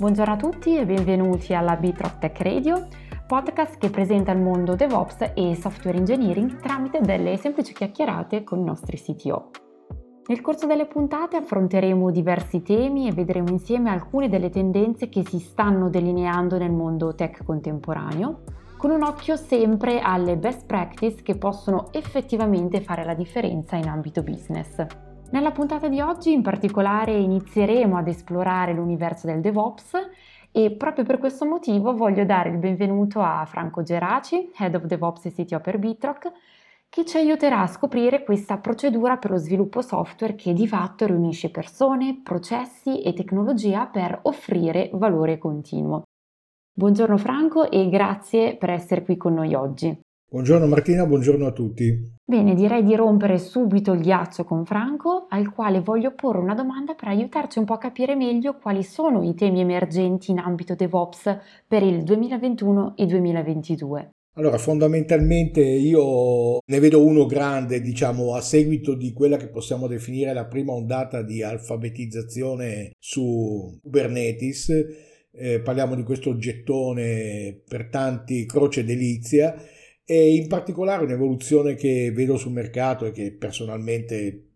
Buongiorno a tutti e benvenuti alla Bitrock Tech Radio, podcast che presenta il mondo DevOps e software engineering tramite delle semplici chiacchierate con i nostri CTO. Nel corso delle puntate affronteremo diversi temi e vedremo insieme alcune delle tendenze che si stanno delineando nel mondo tech contemporaneo, con un occhio sempre alle best practice che possono effettivamente fare la differenza in ambito business. Nella puntata di oggi in particolare inizieremo ad esplorare l'universo del DevOps e proprio per questo motivo voglio dare il benvenuto a Franco Geraci, Head of DevOps e CTO per Bitrock, che ci aiuterà a scoprire questa procedura per lo sviluppo software che di fatto riunisce persone, processi e tecnologia per offrire valore continuo. Buongiorno Franco e grazie per essere qui con noi oggi. Buongiorno Martina, buongiorno a tutti. Bene, direi di rompere subito il ghiaccio con Franco, al quale voglio porre una domanda per aiutarci un po' a capire meglio quali sono i temi emergenti in ambito DevOps per il 2021 e 2022. Allora, fondamentalmente io ne vedo uno grande, diciamo, a seguito di quella che possiamo definire la prima ondata di alfabetizzazione su Kubernetes. Eh, parliamo di questo gettone per tanti croce delizia e in particolare un'evoluzione che vedo sul mercato e che personalmente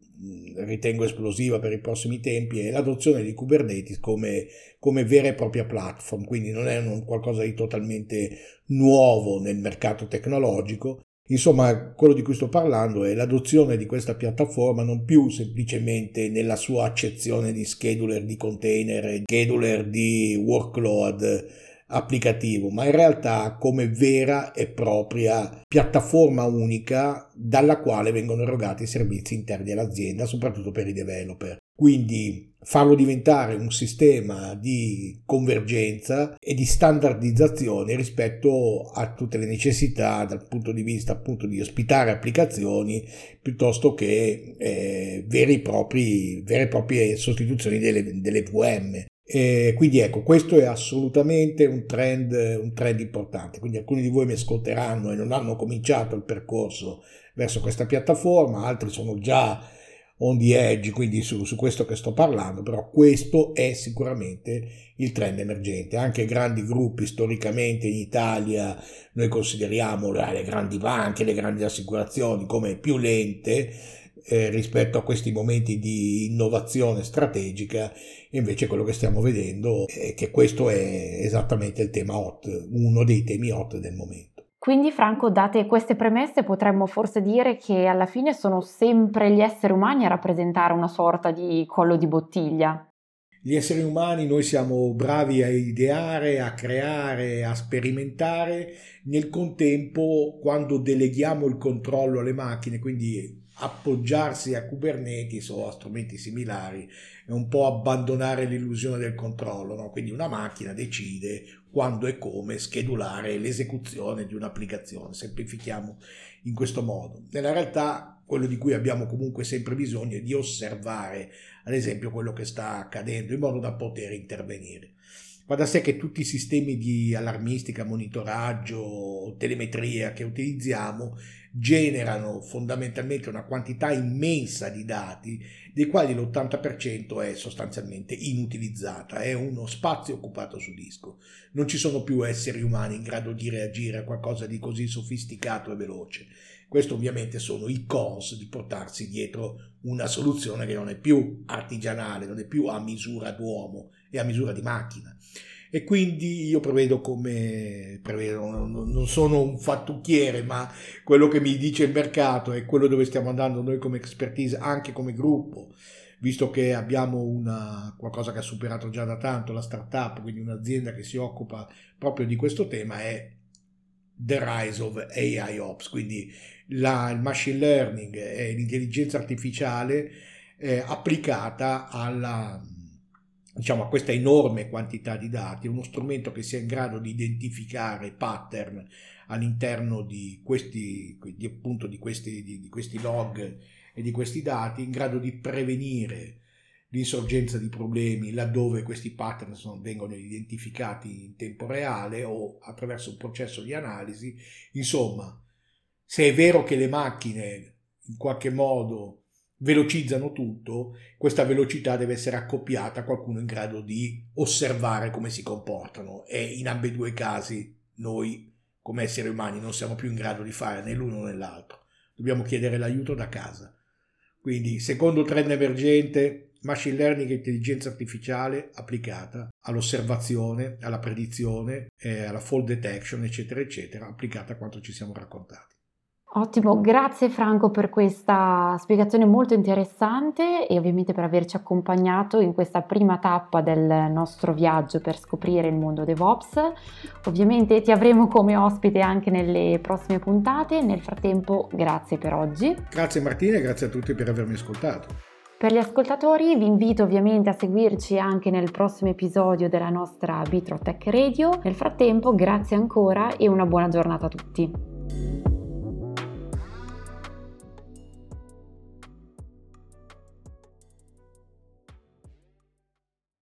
ritengo esplosiva per i prossimi tempi è l'adozione di Kubernetes come, come vera e propria platform, quindi non è un qualcosa di totalmente nuovo nel mercato tecnologico. Insomma, quello di cui sto parlando è l'adozione di questa piattaforma non più semplicemente nella sua accezione di scheduler di container, scheduler di workload, applicativo, ma in realtà come vera e propria piattaforma unica dalla quale vengono erogati i servizi interni all'azienda, soprattutto per i developer. Quindi farlo diventare un sistema di convergenza e di standardizzazione rispetto a tutte le necessità dal punto di vista appunto di ospitare applicazioni piuttosto che eh, vere, e proprie sostituzioni delle, delle VM. E quindi ecco, questo è assolutamente un trend, un trend importante. Quindi alcuni di voi mi ascolteranno e non hanno cominciato il percorso verso questa piattaforma, altri sono già on the edge, quindi su, su, questo che sto parlando, però questo è sicuramente il trend emergente. Anche grandi gruppi storicamente in Italia noi consideriamo le grandi banche, le grandi assicurazioni come più lente eh, rispetto a questi momenti di innovazione strategica, invece quello che stiamo vedendo è che questo è esattamente il tema hot, uno dei temi hot del momento. Quindi Franco, date queste premesse, potremmo forse dire che alla fine sono sempre gli esseri umani a rappresentare una sorta di collo di bottiglia. Gli esseri umani noi siamo bravi a ideare, a creare, a sperimentare, nel contempo quando deleghiamo il controllo alle macchine, quindi appoggiarsi a Kubernetes o a strumenti similari è un po' abbandonare l'illusione del controllo, no? quindi una macchina decide quando e come schedulare l'esecuzione di un'applicazione, semplifichiamo in questo modo. Nella realtà quello di cui abbiamo comunque sempre bisogno è di osservare ad esempio quello che sta accadendo in modo da poter intervenire. Va da sé che tutti i sistemi di allarmistica, monitoraggio, telemetria che utilizziamo generano fondamentalmente una quantità immensa di dati, dei quali l'80% è sostanzialmente inutilizzata, è uno spazio occupato su disco. Non ci sono più esseri umani in grado di reagire a qualcosa di così sofisticato e veloce. Questo ovviamente sono i cons di portarsi dietro una soluzione che non è più artigianale, non è più a misura d'uomo, è a misura di macchina. E quindi io prevedo come, prevedo, non sono un fattucchiere, ma quello che mi dice il mercato è quello dove stiamo andando noi come expertise, anche come gruppo, visto che abbiamo una, qualcosa che ha superato già da tanto la startup, quindi un'azienda che si occupa proprio di questo tema, è The Rise of AI Ops, quindi la, il machine learning e l'intelligenza artificiale eh, applicata alla, diciamo, a questa enorme quantità di dati, uno strumento che sia in grado di identificare pattern all'interno di questi, di, appunto, di questi, di, di questi log e di questi dati, in grado di prevenire l'insorgenza di problemi laddove questi pattern sono, vengono identificati in tempo reale o attraverso un processo di analisi. Insomma, se è vero che le macchine in qualche modo velocizzano tutto, questa velocità deve essere accoppiata a qualcuno in grado di osservare come si comportano e in ambedue i casi noi come esseri umani non siamo più in grado di fare né l'uno né l'altro. Dobbiamo chiedere l'aiuto da casa. Quindi, secondo trend emergente, machine learning e intelligenza artificiale applicata all'osservazione, alla predizione, eh, alla fall detection, eccetera, eccetera, applicata a quanto ci siamo raccontati. Ottimo, grazie Franco per questa spiegazione molto interessante e ovviamente per averci accompagnato in questa prima tappa del nostro viaggio per scoprire il mondo DevOps. Ovviamente ti avremo come ospite anche nelle prossime puntate. Nel frattempo, grazie per oggi. Grazie Martina e grazie a tutti per avermi ascoltato. Per gli ascoltatori vi invito ovviamente a seguirci anche nel prossimo episodio della nostra Bitro Tech Radio. Nel frattempo, grazie ancora e una buona giornata a tutti.